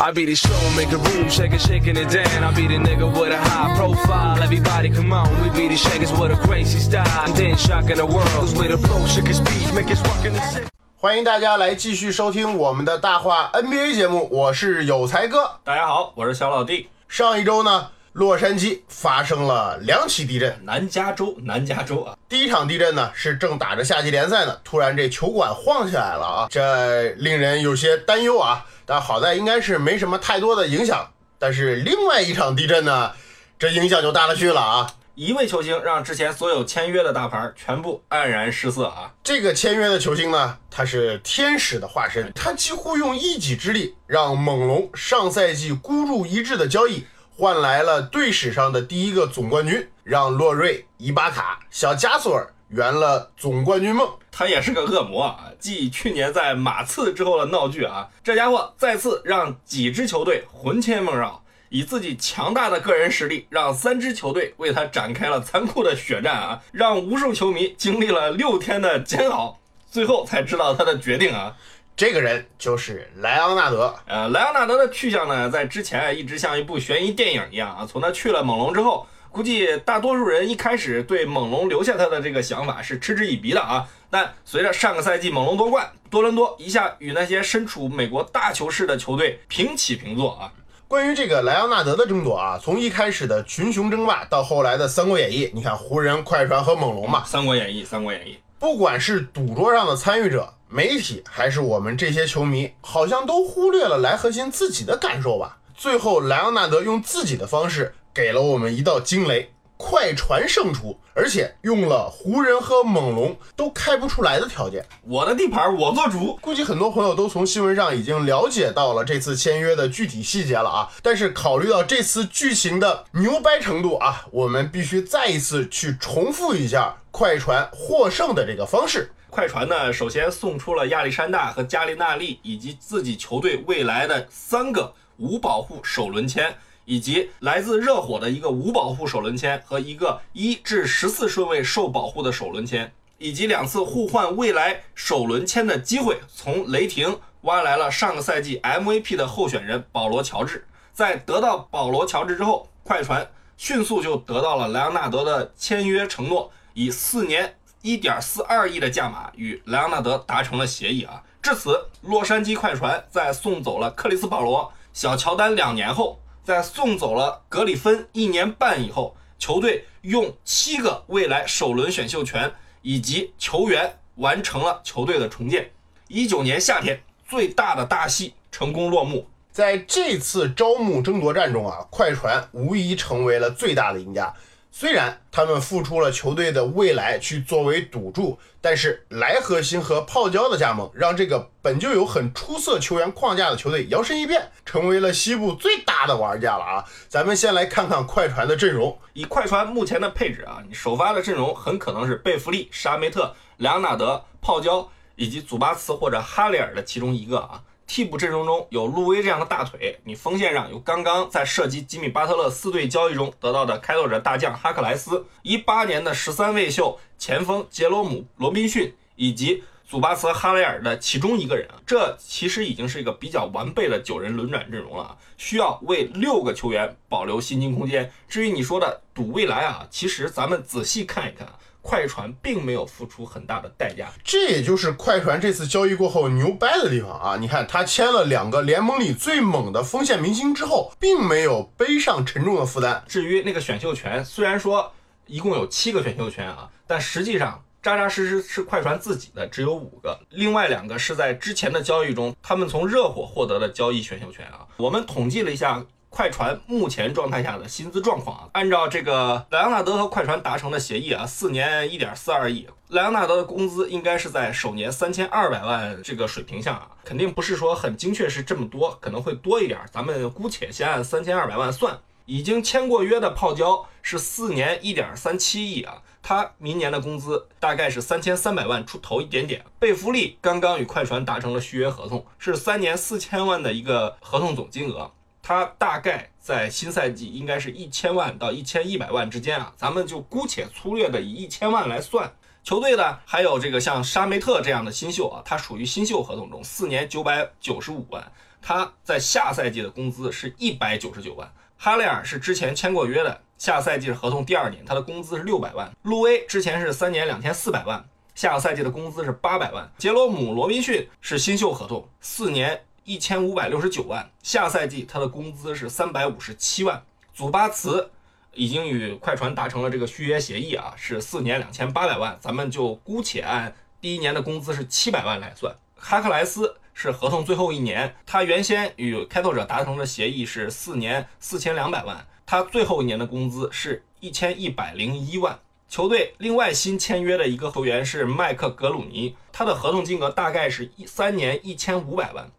I be the show, make a room, shake it, shaking it down. I be the nigga with a high profile. Everybody come on, we be the shakers with a crazy style. And then shocking the world, cause we the flow, shake his beat, make us rockin' the city. 欢迎大家来继续收听我们的大话 NBA 节目，我是有才哥。大家好，我是小老弟。上一周呢，洛杉矶发生了两起地震。南加州，南加州啊，第一场地震呢是正打着夏季联赛呢，突然这球馆晃起来了啊，这令人有些担忧啊。但好在应该是没什么太多的影响。但是另外一场地震呢，这影响就大了去了啊。一位球星让之前所有签约的大牌全部黯然失色啊！这个签约的球星呢，他是天使的化身，他几乎用一己之力让猛龙上赛季孤注一掷的交易换来了队史上的第一个总冠军，让洛瑞、伊巴卡、小加索尔圆了总冠军梦。他也是个恶魔啊！继去年在马刺之后的闹剧啊，这家伙再次让几支球队魂牵梦绕，以自己强大的个人实力，让三支球队为他展开了残酷的血战啊，让无数球迷经历了六天的煎熬，最后才知道他的决定啊。这个人就是莱昂纳德。呃，莱昂纳德的去向呢，在之前一直像一部悬疑电影一样啊。从他去了猛龙之后，估计大多数人一开始对猛龙留下他的这个想法是嗤之以鼻的啊。但随着上个赛季猛龙夺冠，多伦多一下与那些身处美国大球市的球队平起平坐啊。关于这个莱昂纳德的争夺啊，从一开始的群雄争霸到后来的《三国演义》，你看湖人、快船和猛龙嘛，《三国演义》，《三国演义》，不管是赌桌上的参与者、媒体，还是我们这些球迷，好像都忽略了莱核心自己的感受吧。最后，莱昂纳德用自己的方式给了我们一道惊雷，快船胜出，而且用了湖人和猛龙都开不出来的条件。我的地盘我做主。估计很多朋友都从新闻上已经了解到了这次签约的具体细节了啊。但是考虑到这次剧情的牛掰程度啊，我们必须再一次去重复一下快船获胜的这个方式。快船呢，首先送出了亚历山大和加利纳利以及自己球队未来的三个无保护首轮签。以及来自热火的一个无保护首轮签和一个一至十四顺位受保护的首轮签，以及两次互换未来首轮签的机会，从雷霆挖来了上个赛季 MVP 的候选人保罗·乔治。在得到保罗·乔治之后，快船迅速就得到了莱昂纳德的签约承诺，以四年一点四二亿的价码与莱昂纳德达成了协议啊。至此，洛杉矶快船在送走了克里斯·保罗、小乔丹两年后。在送走了格里芬一年半以后，球队用七个未来首轮选秀权以及球员完成了球队的重建。一九年夏天，最大的大戏成功落幕。在这次招募争夺战中啊，快船无疑成为了最大的赢家。虽然他们付出了球队的未来去作为赌注，但是莱核心和泡椒的加盟，让这个本就有很出色球员框架的球队摇身一变，成为了西部最大的玩家了啊！咱们先来看看快船的阵容。以快船目前的配置啊，你首发的阵容很可能是贝弗利、沙梅特、莱昂纳德、泡椒以及祖巴茨或者哈里尔的其中一个啊。替补阵容中有路威这样的大腿，你锋线上有刚刚在涉及吉米巴特勒四队交易中得到的开拓者大将哈克莱斯，一八年的十三位秀前锋杰罗姆罗宾逊以及祖巴茨哈雷尔的其中一个人啊，这其实已经是一个比较完备的九人轮转阵容了啊，需要为六个球员保留薪金空间。至于你说的赌未来啊，其实咱们仔细看一看。快船并没有付出很大的代价，这也就是快船这次交易过后牛掰的地方啊！你看，他签了两个联盟里最猛的锋线明星之后，并没有背上沉重的负担。至于那个选秀权，虽然说一共有七个选秀权啊，但实际上扎扎实实是快船自己的只有五个，另外两个是在之前的交易中他们从热火获得的交易选秀权啊。我们统计了一下。快船目前状态下的薪资状况啊，按照这个莱昂纳德和快船达成的协议啊，四年一点四二亿，莱昂纳德的工资应该是在首年三千二百万这个水平下啊，肯定不是说很精确是这么多，可能会多一点，咱们姑且先按三千二百万算。已经签过约的泡椒是四年一点三七亿啊，他明年的工资大概是三千三百万出头一点点。贝弗利刚刚与快船达成了续约合同，是三年四千万的一个合同总金额，他大概在新赛季应该是一千万到一千一百万之间啊，咱们就姑且粗略的以一千万来算。球队呢，还有这个像沙梅特这样的新秀啊，他属于新秀合同中，四年九百九十五万，他在下赛季的工资是一百九十九万。哈雷尔是之前签过约的，下赛季是合同第二年，他的工资是六百万。路威之前是三年两千四百万，下个赛季的工资是八百万。杰罗姆罗宾逊是新秀合同，四年一千五百六十九万，下赛季他的工资是三百五十七万。祖巴茨。已经与快船达成了这个续约协议啊，是四年两千八百万，咱们就姑且按第一年的工资是七百万来算。哈克莱斯是合同最后一年，他原先与开拓者达成的协议是四年四千两百万，他最后一年的工资是一千一百零一万。球队另外新签约的一个球员是麦克格鲁尼，他的合同金额大概是一三年一千五百万，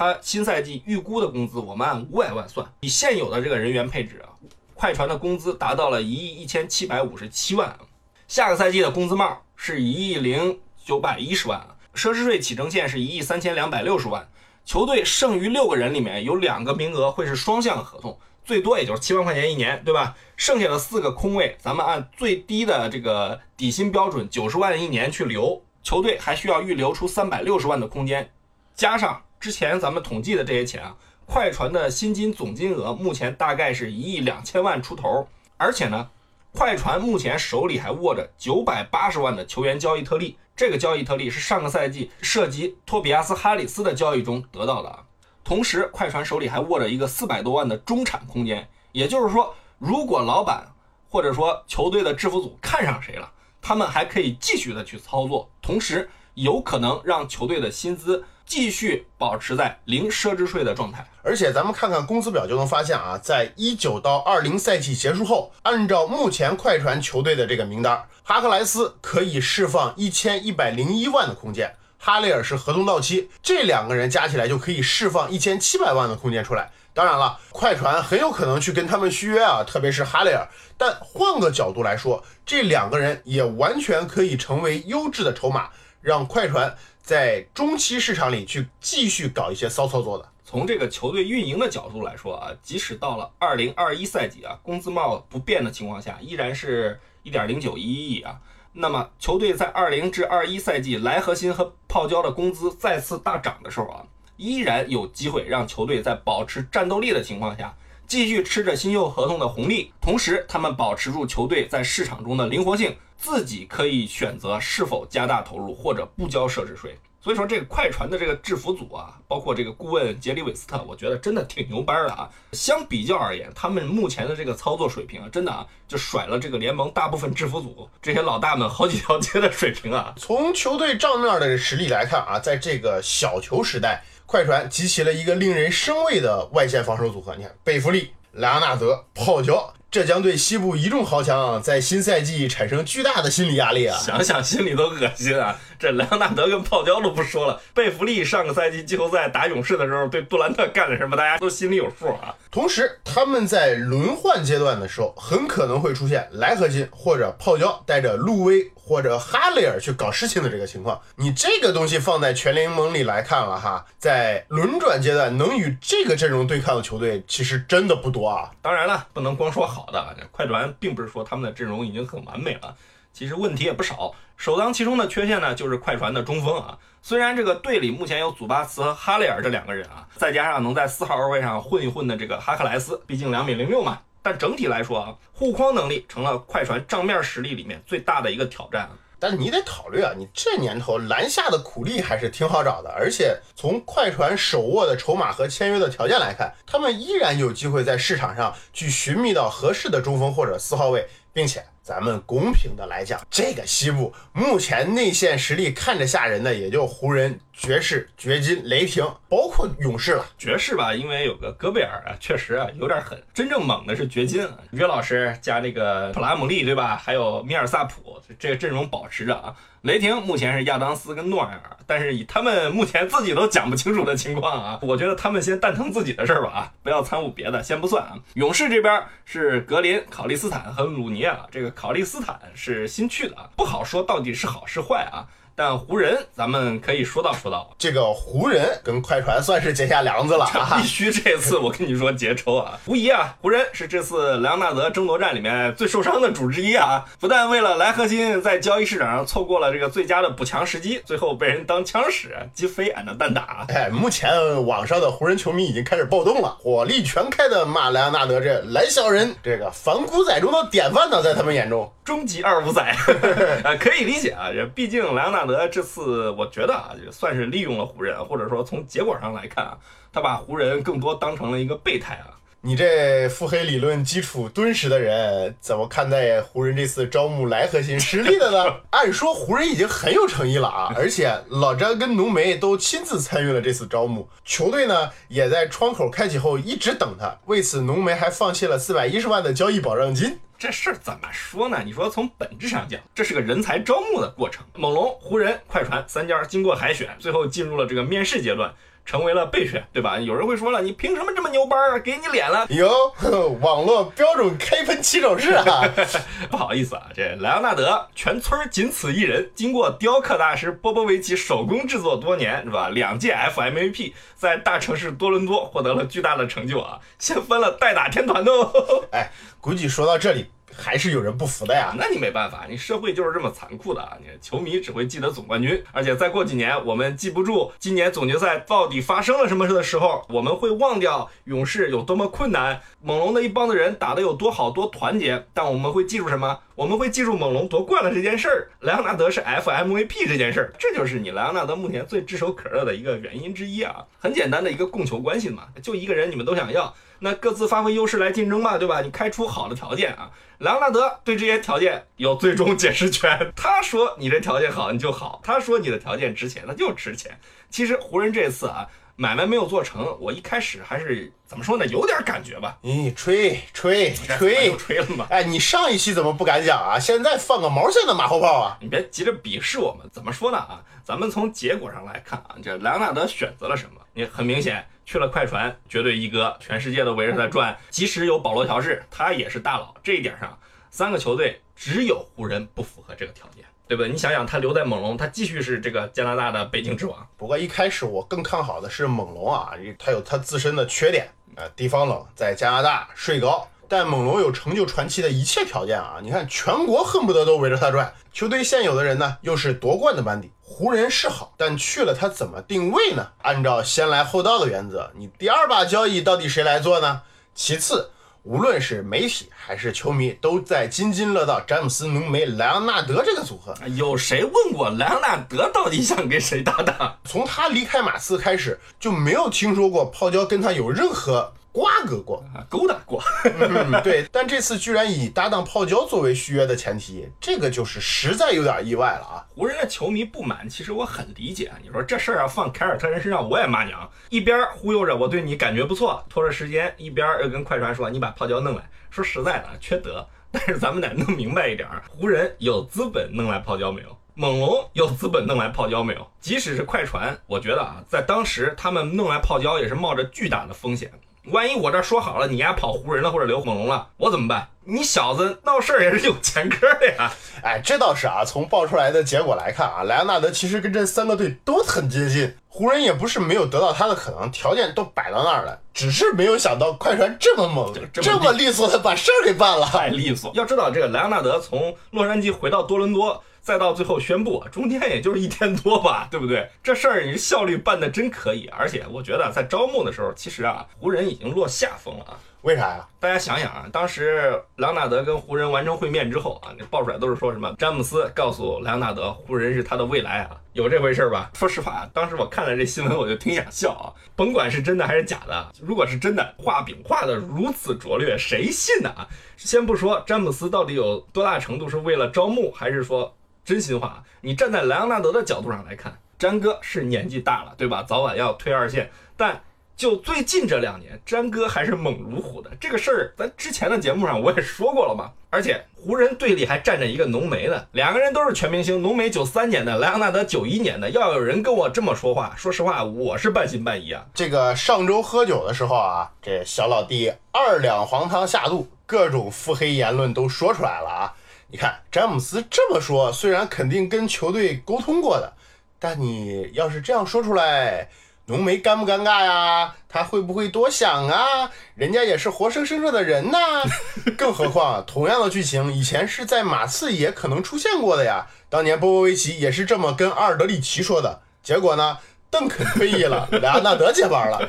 他新赛季预估的工资我们按五百万算，以现有的这个人员配置啊。快船的工资达到了一亿一千七百五十七万，下个赛季的工资帽是一亿零九百一十万，奢侈税起征线是一亿三千两百六十万。球队剩余六个人里面有两个名额会是双向合同，最多也就是七万块钱一年，对吧？剩下的四个空位，咱们按最低的这个底薪标准九十万一年去留，球队还需要预留出三百六十万的空间，加上之前咱们统计的这些钱啊。快船的薪金总金额目前大概是一亿两千万出头，而且呢，快船目前手里还握着九百八十万的球员交易特例，这个交易特例是上个赛季涉及托比亚斯哈里斯的交易中得到的啊。同时，快船手里还握着一个四百多万的中产空间，也就是说，如果老板或者说球队的制服组看上谁了，他们还可以继续的去操作，同时有可能让球队的薪资。继续保持在零奢侈税的状态，而且咱们看看工资表就能发现啊，在一九到二零赛季结束后，按照目前快船球队的这个名单，哈克莱斯可以释放一千一百零一万的空间，哈雷尔是合同到期，这两个人加起来就可以释放一千七百万的空间出来。当然了，快船很有可能去跟他们续约啊，特别是哈雷尔。但换个角度来说，这两个人也完全可以成为优质的筹码，让快船。在中期市场里去继续搞一些骚操作的。从这个球队运营的角度来说啊，即使到了二零二一赛季啊，工资帽不变的情况下，依然是一点零九一亿啊。那么球队在二零至二一赛季莱核心和泡椒的工资再次大涨的时候啊，依然有机会让球队在保持战斗力的情况下，继续吃着新秀合同的红利，同时他们保持住球队在市场中的灵活性。自己可以选择是否加大投入或者不交奢侈税，所以说这个快船的这个制服组啊，包括这个顾问杰里韦斯特，我觉得真的挺牛掰的啊。相比较而言，他们目前的这个操作水平啊，真的啊，就甩了这个联盟大部分制服组这些老大们好几条街的水平啊。从球队账面的实力来看啊，在这个小球时代，快船集齐了一个令人生畏的外线防守组合。你看，贝弗利、莱昂纳德、泡椒。这将对西部一众豪强在新赛季产生巨大的心理压力啊！想想心里都恶心啊！这莱昂纳德跟泡椒都不说了，贝弗利上个赛季季后赛打勇士的时候对杜兰特干了什么，大家都心里有数啊。同时，他们在轮换阶段的时候，很可能会出现莱核心或者泡椒带着路威或者哈雷尔去搞事情的这个情况。你这个东西放在全联盟里来看了哈，在轮转阶段能与这个阵容对抗的球队，其实真的不多啊。当然了，不能光说好。好的，快船并不是说他们的阵容已经很完美了，其实问题也不少。首当其冲的缺陷呢，就是快船的中锋啊。虽然这个队里目前有祖巴茨和哈雷尔这两个人啊，再加上能在四号位上混一混的这个哈克莱斯，毕竟两米零六嘛。但整体来说啊，护框能力成了快船账面实力里面最大的一个挑战。但是你得考虑啊，你这年头篮下的苦力还是挺好找的，而且从快船手握的筹码和签约的条件来看，他们依然有机会在市场上去寻觅到合适的中锋或者四号位，并且。咱们公平的来讲，这个西部目前内线实力看着吓人的，也就湖人、爵士、掘金、雷霆，包括勇士了。爵士吧，因为有个戈贝尔啊，确实啊有点狠。真正猛的是掘金，约老师加那个普拉姆利，对吧？还有米尔萨普，这个阵容保持着啊。雷霆目前是亚当斯跟诺埃尔，但是以他们目前自己都讲不清楚的情况啊，我觉得他们先蛋疼自己的事儿吧啊，不要参悟别的，先不算啊。勇士这边是格林、考利斯坦和鲁尼亚，这个考利斯坦是新去的啊，不好说到底是好是坏啊。但湖人咱们可以说道说道，这个湖人跟快船算是结下梁子了啊！必须这次我跟你说结仇啊！无疑啊，湖人是这次莱昂纳德争夺战里面最受伤的主之一啊！不但为了莱核心在交易市场上错过了这个最佳的补强时机，最后被人当枪使，击飞俺的蛋打。哎，目前网上的湖人球迷已经开始暴动了，火力全开的骂莱昂纳德这蓝小人，这个反骨仔中的典范呢，在他们眼中，终极二五仔，啊，可以理解啊，这毕竟莱昂纳德。德这次我觉得啊，也算是利用了湖人，或者说从结果上来看啊，他把湖人更多当成了一个备胎啊。你这腹黑理论基础敦实的人，怎么看待湖人这次招募来核心实力的呢？按说湖人已经很有诚意了啊，而且老詹跟浓眉都亲自参与了这次招募，球队呢也在窗口开启后一直等他，为此浓眉还放弃了四百一十万的交易保障金。这事儿怎么说呢？你说从本质上讲，这是个人才招募的过程。猛龙、湖人、快船三家经过海选，最后进入了这个面试阶段，成为了备选，对吧？有人会说了，你凭什么这么牛掰啊？给你脸了？哟，网络标准开喷起手式啊！不好意思啊，这莱昂纳德全村仅此一人，经过雕刻大师波波维奇手工制作多年，是吧？两届 FMVP，在大城市多伦多获得了巨大的成就啊，掀翻了代打天团的。哎。估计说到这里，还是有人不服的呀。那你没办法，你社会就是这么残酷的啊！你球迷只会记得总冠军，而且再过几年，我们记不住今年总决赛到底发生了什么事的时候，我们会忘掉勇士有多么困难，猛龙的一帮子人打得有多好多团结。但我们会记住什么？我们会记住猛龙夺冠了这件事儿，莱昂纳德是 FMVP 这件事儿，这就是你莱昂纳德目前最炙手可热的一个原因之一啊！很简单的一个供求关系嘛，就一个人，你们都想要。那各自发挥优势来竞争嘛，对吧？你开出好的条件啊，莱昂纳德对这些条件有最终解释权。他说你这条件好，你就好；他说你的条件值钱，那就值钱。其实湖人这次啊，买卖没有做成，我一开始还是怎么说呢？有点感觉吧。你吹吹吹吹了吗？哎，你上一期怎么不敢讲啊？现在放个毛线的马后炮啊！你别急着鄙视我们，怎么说呢啊？咱们从结果上来看啊，这莱昂纳德选择了什么？你很明显。去了快船，绝对一哥，全世界都围着他转。即使有保罗乔治，他也是大佬。这一点上，三个球队只有湖人不符合这个条件，对不对？你想想，他留在猛龙，他继续是这个加拿大的北京之王。不过一开始我更看好的是猛龙啊，他有他自身的缺点，呃，地方冷，在加拿大税高。但猛龙有成就传奇的一切条件啊！你看，全国恨不得都围着他转。球队现有的人呢，又是夺冠的班底。湖人是好，但去了他怎么定位呢？按照先来后到的原则，你第二把交易到底谁来做呢？其次，无论是媒体还是球迷，都在津津乐道詹姆斯、浓眉、莱昂纳德这个组合。有谁问过莱昂纳德到底想跟谁搭档？从他离开马刺开始，就没有听说过泡椒跟他有任何。瓜葛过，勾搭过，对，但这次居然以搭档泡椒作为续约的前提，这个就是实在有点意外了啊！湖人的球迷不满，其实我很理解。你说这事儿要放凯尔特人身上，我也骂娘。一边忽悠着我对你感觉不错，拖着时间；一边又跟快船说你把泡椒弄来。说实在的，缺德。但是咱们得弄明白一点，湖人有资本弄来泡椒没有？猛龙有资本弄来泡椒没有？即使是快船，我觉得啊，在当时他们弄来泡椒也是冒着巨大的风险。万一我这说好了，你丫跑湖人了或者留猛龙了，我怎么办？你小子闹事儿也是有前科的呀！哎，这倒是啊。从爆出来的结果来看啊，莱昂纳德其实跟这三个队都很接近，湖人也不是没有得到他的可能，条件都摆到那儿了，只是没有想到快船这么猛，这么利索的把事儿给办了，太利索。要知道，这个莱昂纳德从洛杉矶回到多伦多。再到最后宣布，中间也就是一天多吧，对不对？这事儿你效率办的真可以，而且我觉得在招募的时候，其实啊，湖人已经落下风了啊。为啥呀？大家想想啊，当时莱昂纳德跟湖人完成会面之后啊，那爆出来都是说什么詹姆斯告诉莱昂纳德，湖人是他的未来啊，有这回事儿吧？说实话，当时我看了这新闻，我就挺想笑啊。甭管是真的还是假的，如果是真的，画饼画的如此拙劣，谁信呢啊？先不说詹姆斯到底有多大程度是为了招募，还是说真心话，你站在莱昂纳德的角度上来看，詹哥是年纪大了，对吧？早晚要退二线，但。就最近这两年，詹哥还是猛如虎的。这个事儿，咱之前的节目上我也说过了嘛。而且湖人队里还站着一个浓眉呢，两个人都是全明星。浓眉九三年的，莱昂纳德九一年的。要有人跟我这么说话，说实话，我是半信半疑啊。这个上周喝酒的时候啊，这小老弟二两黄汤下肚，各种腹黑言论都说出来了啊。你看詹姆斯这么说，虽然肯定跟球队沟通过的，但你要是这样说出来。浓眉尴不尴尬呀？他会不会多想啊？人家也是活生生的人呐。更何况，同样的剧情以前是在马刺也可能出现过的呀。当年波波维奇也是这么跟阿尔德里奇说的。结果呢，邓肯退役了，莱昂纳德接班了。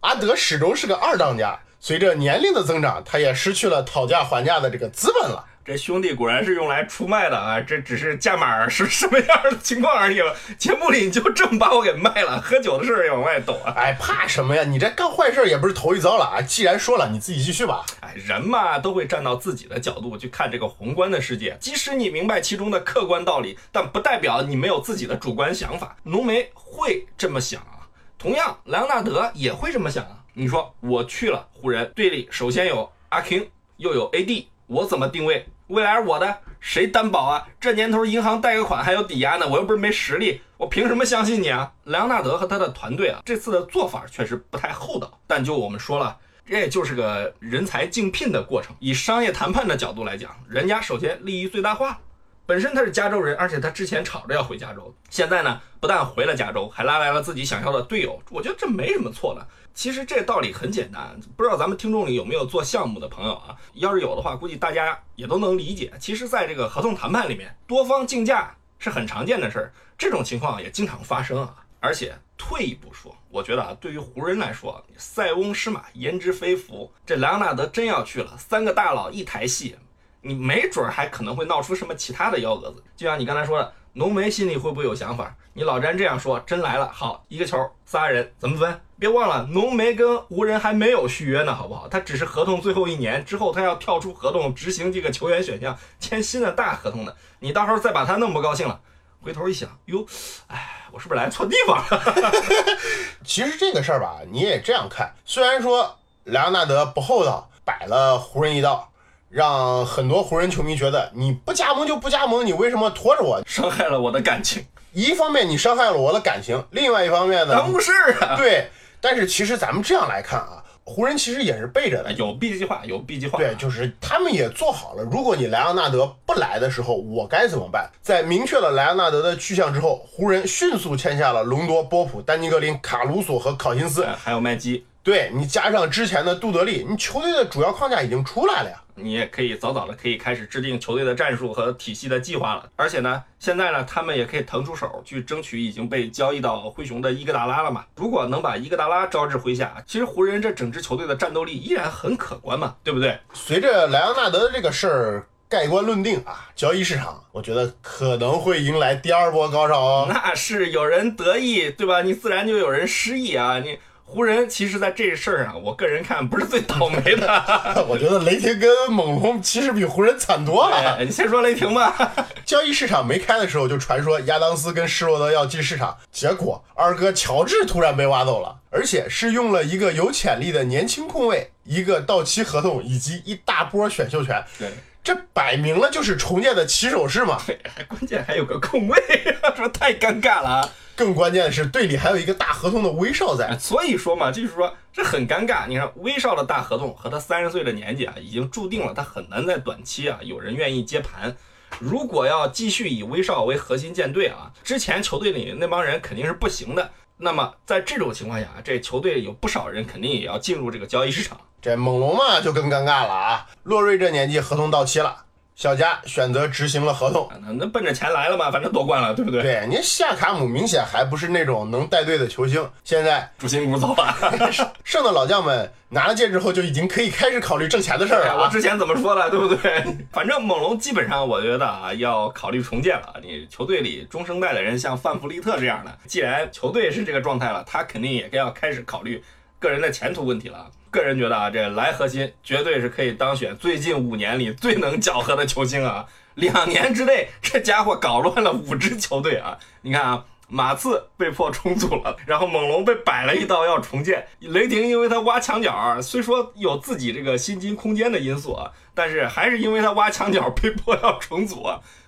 阿德始终是个二当家，随着年龄的增长，他也失去了讨价还价的这个资本了。这兄弟果然是用来出卖的啊！这只是价码是什么样的情况而已了。节目里你就这么把我给卖了，喝酒的事儿也往外抖啊！哎，怕什么呀？你这干坏事也不是头一遭了啊！既然说了，你自己继续吧。哎，人嘛都会站到自己的角度去看这个宏观的世界，即使你明白其中的客观道理，但不代表你没有自己的主观想法。浓眉会这么想啊，同样莱昂纳德也会这么想啊。你说我去了湖人队里，首先有阿 king，又有 AD，我怎么定位？未来是我的，谁担保啊？这年头银行贷个款还有抵押呢，我又不是没实力，我凭什么相信你啊？莱昂纳德和他的团队啊，这次的做法确实不太厚道。但就我们说了，这也就是个人才竞聘的过程。以商业谈判的角度来讲，人家首先利益最大化。本身他是加州人，而且他之前吵着要回加州，现在呢，不但回了加州，还拉来了自己想要的队友。我觉得这没什么错的。其实这道理很简单，不知道咱们听众里有没有做项目的朋友啊？要是有的话，估计大家也都能理解。其实，在这个合同谈判里面，多方竞价是很常见的事儿，这种情况也经常发生啊。而且退一步说，我觉得啊，对于湖人来说，塞翁失马焉知非福，这莱昂纳德真要去了，三个大佬一台戏，你没准还可能会闹出什么其他的幺蛾子。就像你刚才说的。浓眉心里会不会有想法？你老詹这样说，真来了，好一个球，仨人怎么分？别忘了，浓眉跟湖人还没有续约呢，好不好？他只是合同最后一年之后，他要跳出合同执行这个球员选项，签新的大合同的。你到时候再把他弄不高兴了，回头一想，哟，哎，我是不是来错地方了？其实这个事儿吧，你也这样看，虽然说莱昂纳德不厚道，摆了湖人一道。让很多湖人球迷觉得你不加盟就不加盟，你为什么拖着我？伤害了我的感情。一方面你伤害了我的感情，另外一方面呢？耽误事儿啊。对，但是其实咱们这样来看啊，湖人其实也是背着的，有 B 计划，有 B 计划。对，就是他们也做好了。如果你莱昂纳德不来的时候，我该怎么办？在明确了莱昂纳德的去向之后，湖人迅速签下了隆多、波普、丹尼格林、卡鲁索和考辛斯，还有麦基。对你加上之前的杜德利，你球队的主要框架已经出来了呀。你也可以早早的可以开始制定球队的战术和体系的计划了。而且呢，现在呢，他们也可以腾出手去争取已经被交易到灰熊的伊戈达拉了嘛。如果能把伊戈达拉招至麾下，其实湖人这整支球队的战斗力依然很可观嘛，对不对？随着莱昂纳德的这个事儿盖棺论定啊，交易市场我觉得可能会迎来第二波高潮哦。那是有人得意，对吧？你自然就有人失意啊，你。湖人其实，在这事儿上，我个人看不是最倒霉的。我觉得雷霆跟猛龙其实比湖人惨多了。你先说雷霆吧。交易市场没开的时候，就传说亚当斯跟施罗德要进市场，结果二哥乔治突然被挖走了，而且是用了一个有潜力的年轻控卫，一个到期合同以及一大波选秀权。对，这摆明了就是重建的起手式嘛。还关键还有个控卫，这太尴尬了。更关键的是，队里还有一个大合同的威少在，所以说嘛，就是说这很尴尬。你看威少的大合同和他三十岁的年纪啊，已经注定了他很难在短期啊有人愿意接盘。如果要继续以威少为核心建队啊，之前球队里那帮人肯定是不行的。那么在这种情况下，这球队有不少人肯定也要进入这个交易市场。这猛龙嘛就更尴尬了啊，洛瑞这年纪合同到期了。小加选择执行了合同。那那奔着钱来了嘛，反正夺冠了，对不对？对，你夏卡姆明显还不是那种能带队的球星，现在主心骨走了。剩的老将们拿了戒指后就已经可以开始考虑挣钱的事儿了、啊。我之前怎么说的，对不对？反正猛龙基本上我觉得啊，要考虑重建了。你球队里中生代的人，像范弗利特这样的，既然球队是这个状态了，他肯定也该要开始考虑个人的前途问题了。个人觉得啊，这莱核心绝对是可以当选最近五年里最能搅和的球星啊！两年之内，这家伙搞乱了五支球队啊！你看啊。马刺被迫重组了，然后猛龙被摆了一道要重建。雷霆因为他挖墙角，虽说有自己这个薪金空间的因素啊，但是还是因为他挖墙角被迫要重组。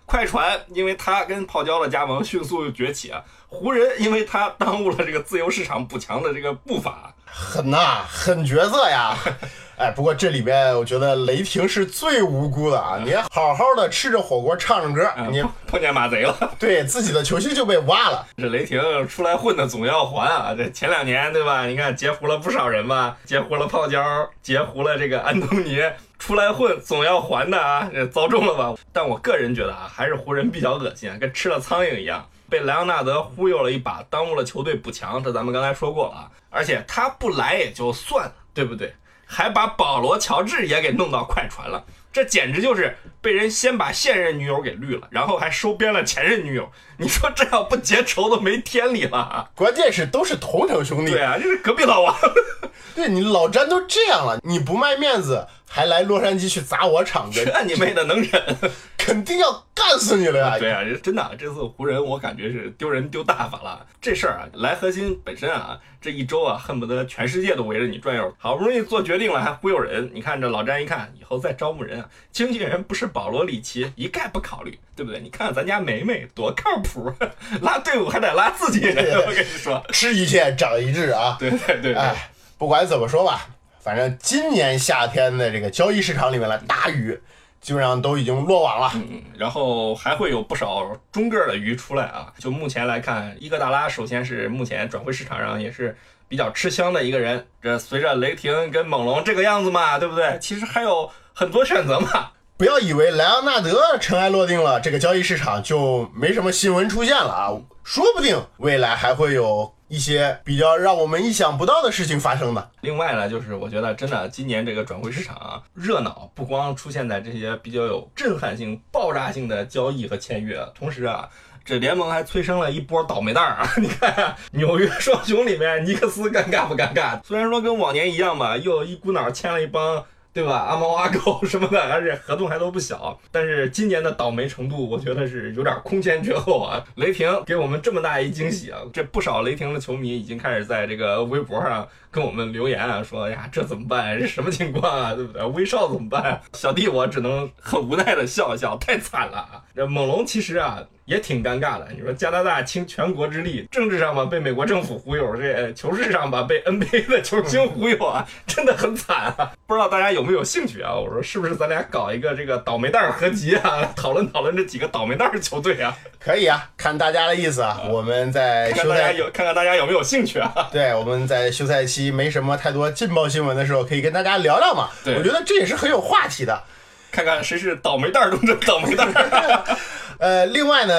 快船因为他跟泡椒的加盟迅速崛起啊，湖人因为他耽误了这个自由市场补强的这个步伐，狠呐，狠角色呀！哎，不过这里边我觉得雷霆是最无辜的啊！你好好的吃着火锅唱着歌，你碰见马贼了，对自己的球星就被挖了。这雷霆出来混的总要还啊！这前两年对吧？你看截胡了不少人吧，截胡了泡椒，截胡了这个安东尼，出来混总要还的啊！这遭中了吧？但我个人觉得啊，还是湖人比较恶心，跟吃了苍蝇一样，被莱昂纳德忽悠了一把，耽误了球队补强。这咱们刚才说过了啊，而且他不来也就算了，对不对？还把保罗·乔治也给弄到快船了，这简直就是被人先把现任女友给绿了，然后还收编了前任女友。你说这要不结仇都没天理了。关键是都是同城兄弟。对啊，这是隔壁老王。对你老詹都这样了，你不卖面子，还来洛杉矶去砸我场子，这你妹的能忍？肯定要干死你了呀！对啊，真的，这次湖人我感觉是丢人丢大发了。这事儿啊，来核心本身啊，这一周啊，恨不得全世界都围着你转悠。好不容易做决定了，还忽悠人。你看这老詹一看，以后再招募人啊，经纪人不是保罗·里奇，一概不考虑，对不对？你看看咱家梅梅多靠谱，拉队伍还得拉自己人。我跟你说，吃一堑长一智啊！对对对，哎，不管怎么说吧，反正今年夏天的这个交易市场里面的大鱼。基本上都已经落网了，嗯，然后还会有不少中个的鱼出来啊。就目前来看，伊戈达拉首先是目前转会市场上也是比较吃香的一个人。这随着雷霆跟猛龙这个样子嘛，对不对？其实还有很多选择嘛。不要以为莱昂纳德尘埃落定了，这个交易市场就没什么新闻出现了啊。说不定未来还会有一些比较让我们意想不到的事情发生的。另外呢，就是我觉得真的今年这个转会市场啊，热闹不光出现在这些比较有震撼性、爆炸性的交易和签约，同时啊，这联盟还催生了一波倒霉蛋儿啊！你看，纽约双雄里面尼克斯尴尬不尴尬？虽然说跟往年一样吧，又一股脑签了一帮。对吧？阿猫阿狗什么的，而且合同还都不小。但是今年的倒霉程度，我觉得是有点空前绝后啊！雷霆给我们这么大一惊喜啊！这不少雷霆的球迷已经开始在这个微博上跟我们留言啊，说呀，这怎么办？这什么情况啊？对不对？威少怎么办？小弟我只能很无奈的笑一笑，太惨了啊！这猛龙其实啊。也挺尴尬的，你说加拿大倾全国之力，政治上吧被美国政府忽悠，这球市上吧被 NBA 的球星忽悠啊，真的很惨啊！不知道大家有没有兴趣啊？我说是不是咱俩搞一个这个倒霉蛋合集啊，讨论讨论这几个倒霉蛋球队啊？可以啊，看大家的意思啊，我们在休赛有看看大家有没有兴趣啊？对，我们在休赛期没什么太多劲爆新闻的时候，可以跟大家聊聊嘛。对，我觉得这也是很有话题的，看看谁是倒霉蛋中的倒霉蛋。呃，另外呢，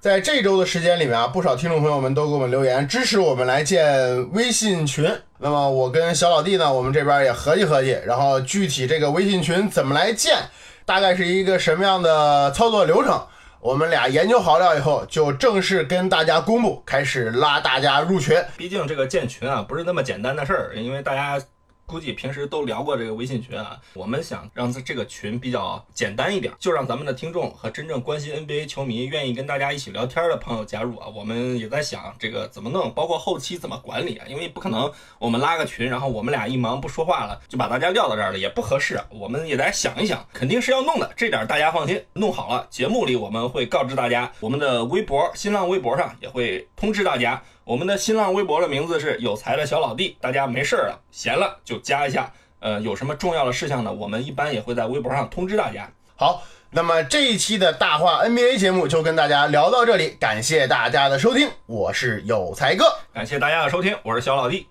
在这周的时间里面啊，不少听众朋友们都给我们留言支持我们来建微信群。那么我跟小老弟呢，我们这边也合计合计，然后具体这个微信群怎么来建，大概是一个什么样的操作流程，我们俩研究好了以后，就正式跟大家公布，开始拉大家入群。毕竟这个建群啊，不是那么简单的事儿，因为大家。估计平时都聊过这个微信群啊，我们想让这个群比较简单一点，就让咱们的听众和真正关心 NBA 球迷、愿意跟大家一起聊天的朋友加入啊。我们也在想这个怎么弄，包括后期怎么管理啊，因为不可能我们拉个群，然后我们俩一忙不说话了，就把大家撂到这儿了，也不合适。我们也在想一想，肯定是要弄的，这点大家放心。弄好了，节目里我们会告知大家，我们的微博、新浪微博上也会通知大家。我们的新浪微博的名字是有才的小老弟，大家没事儿了，闲了就加一下。呃，有什么重要的事项呢？我们一般也会在微博上通知大家。好，那么这一期的大话 NBA 节目就跟大家聊到这里，感谢大家的收听，我是有才哥，感谢大家的收听，我是小老弟。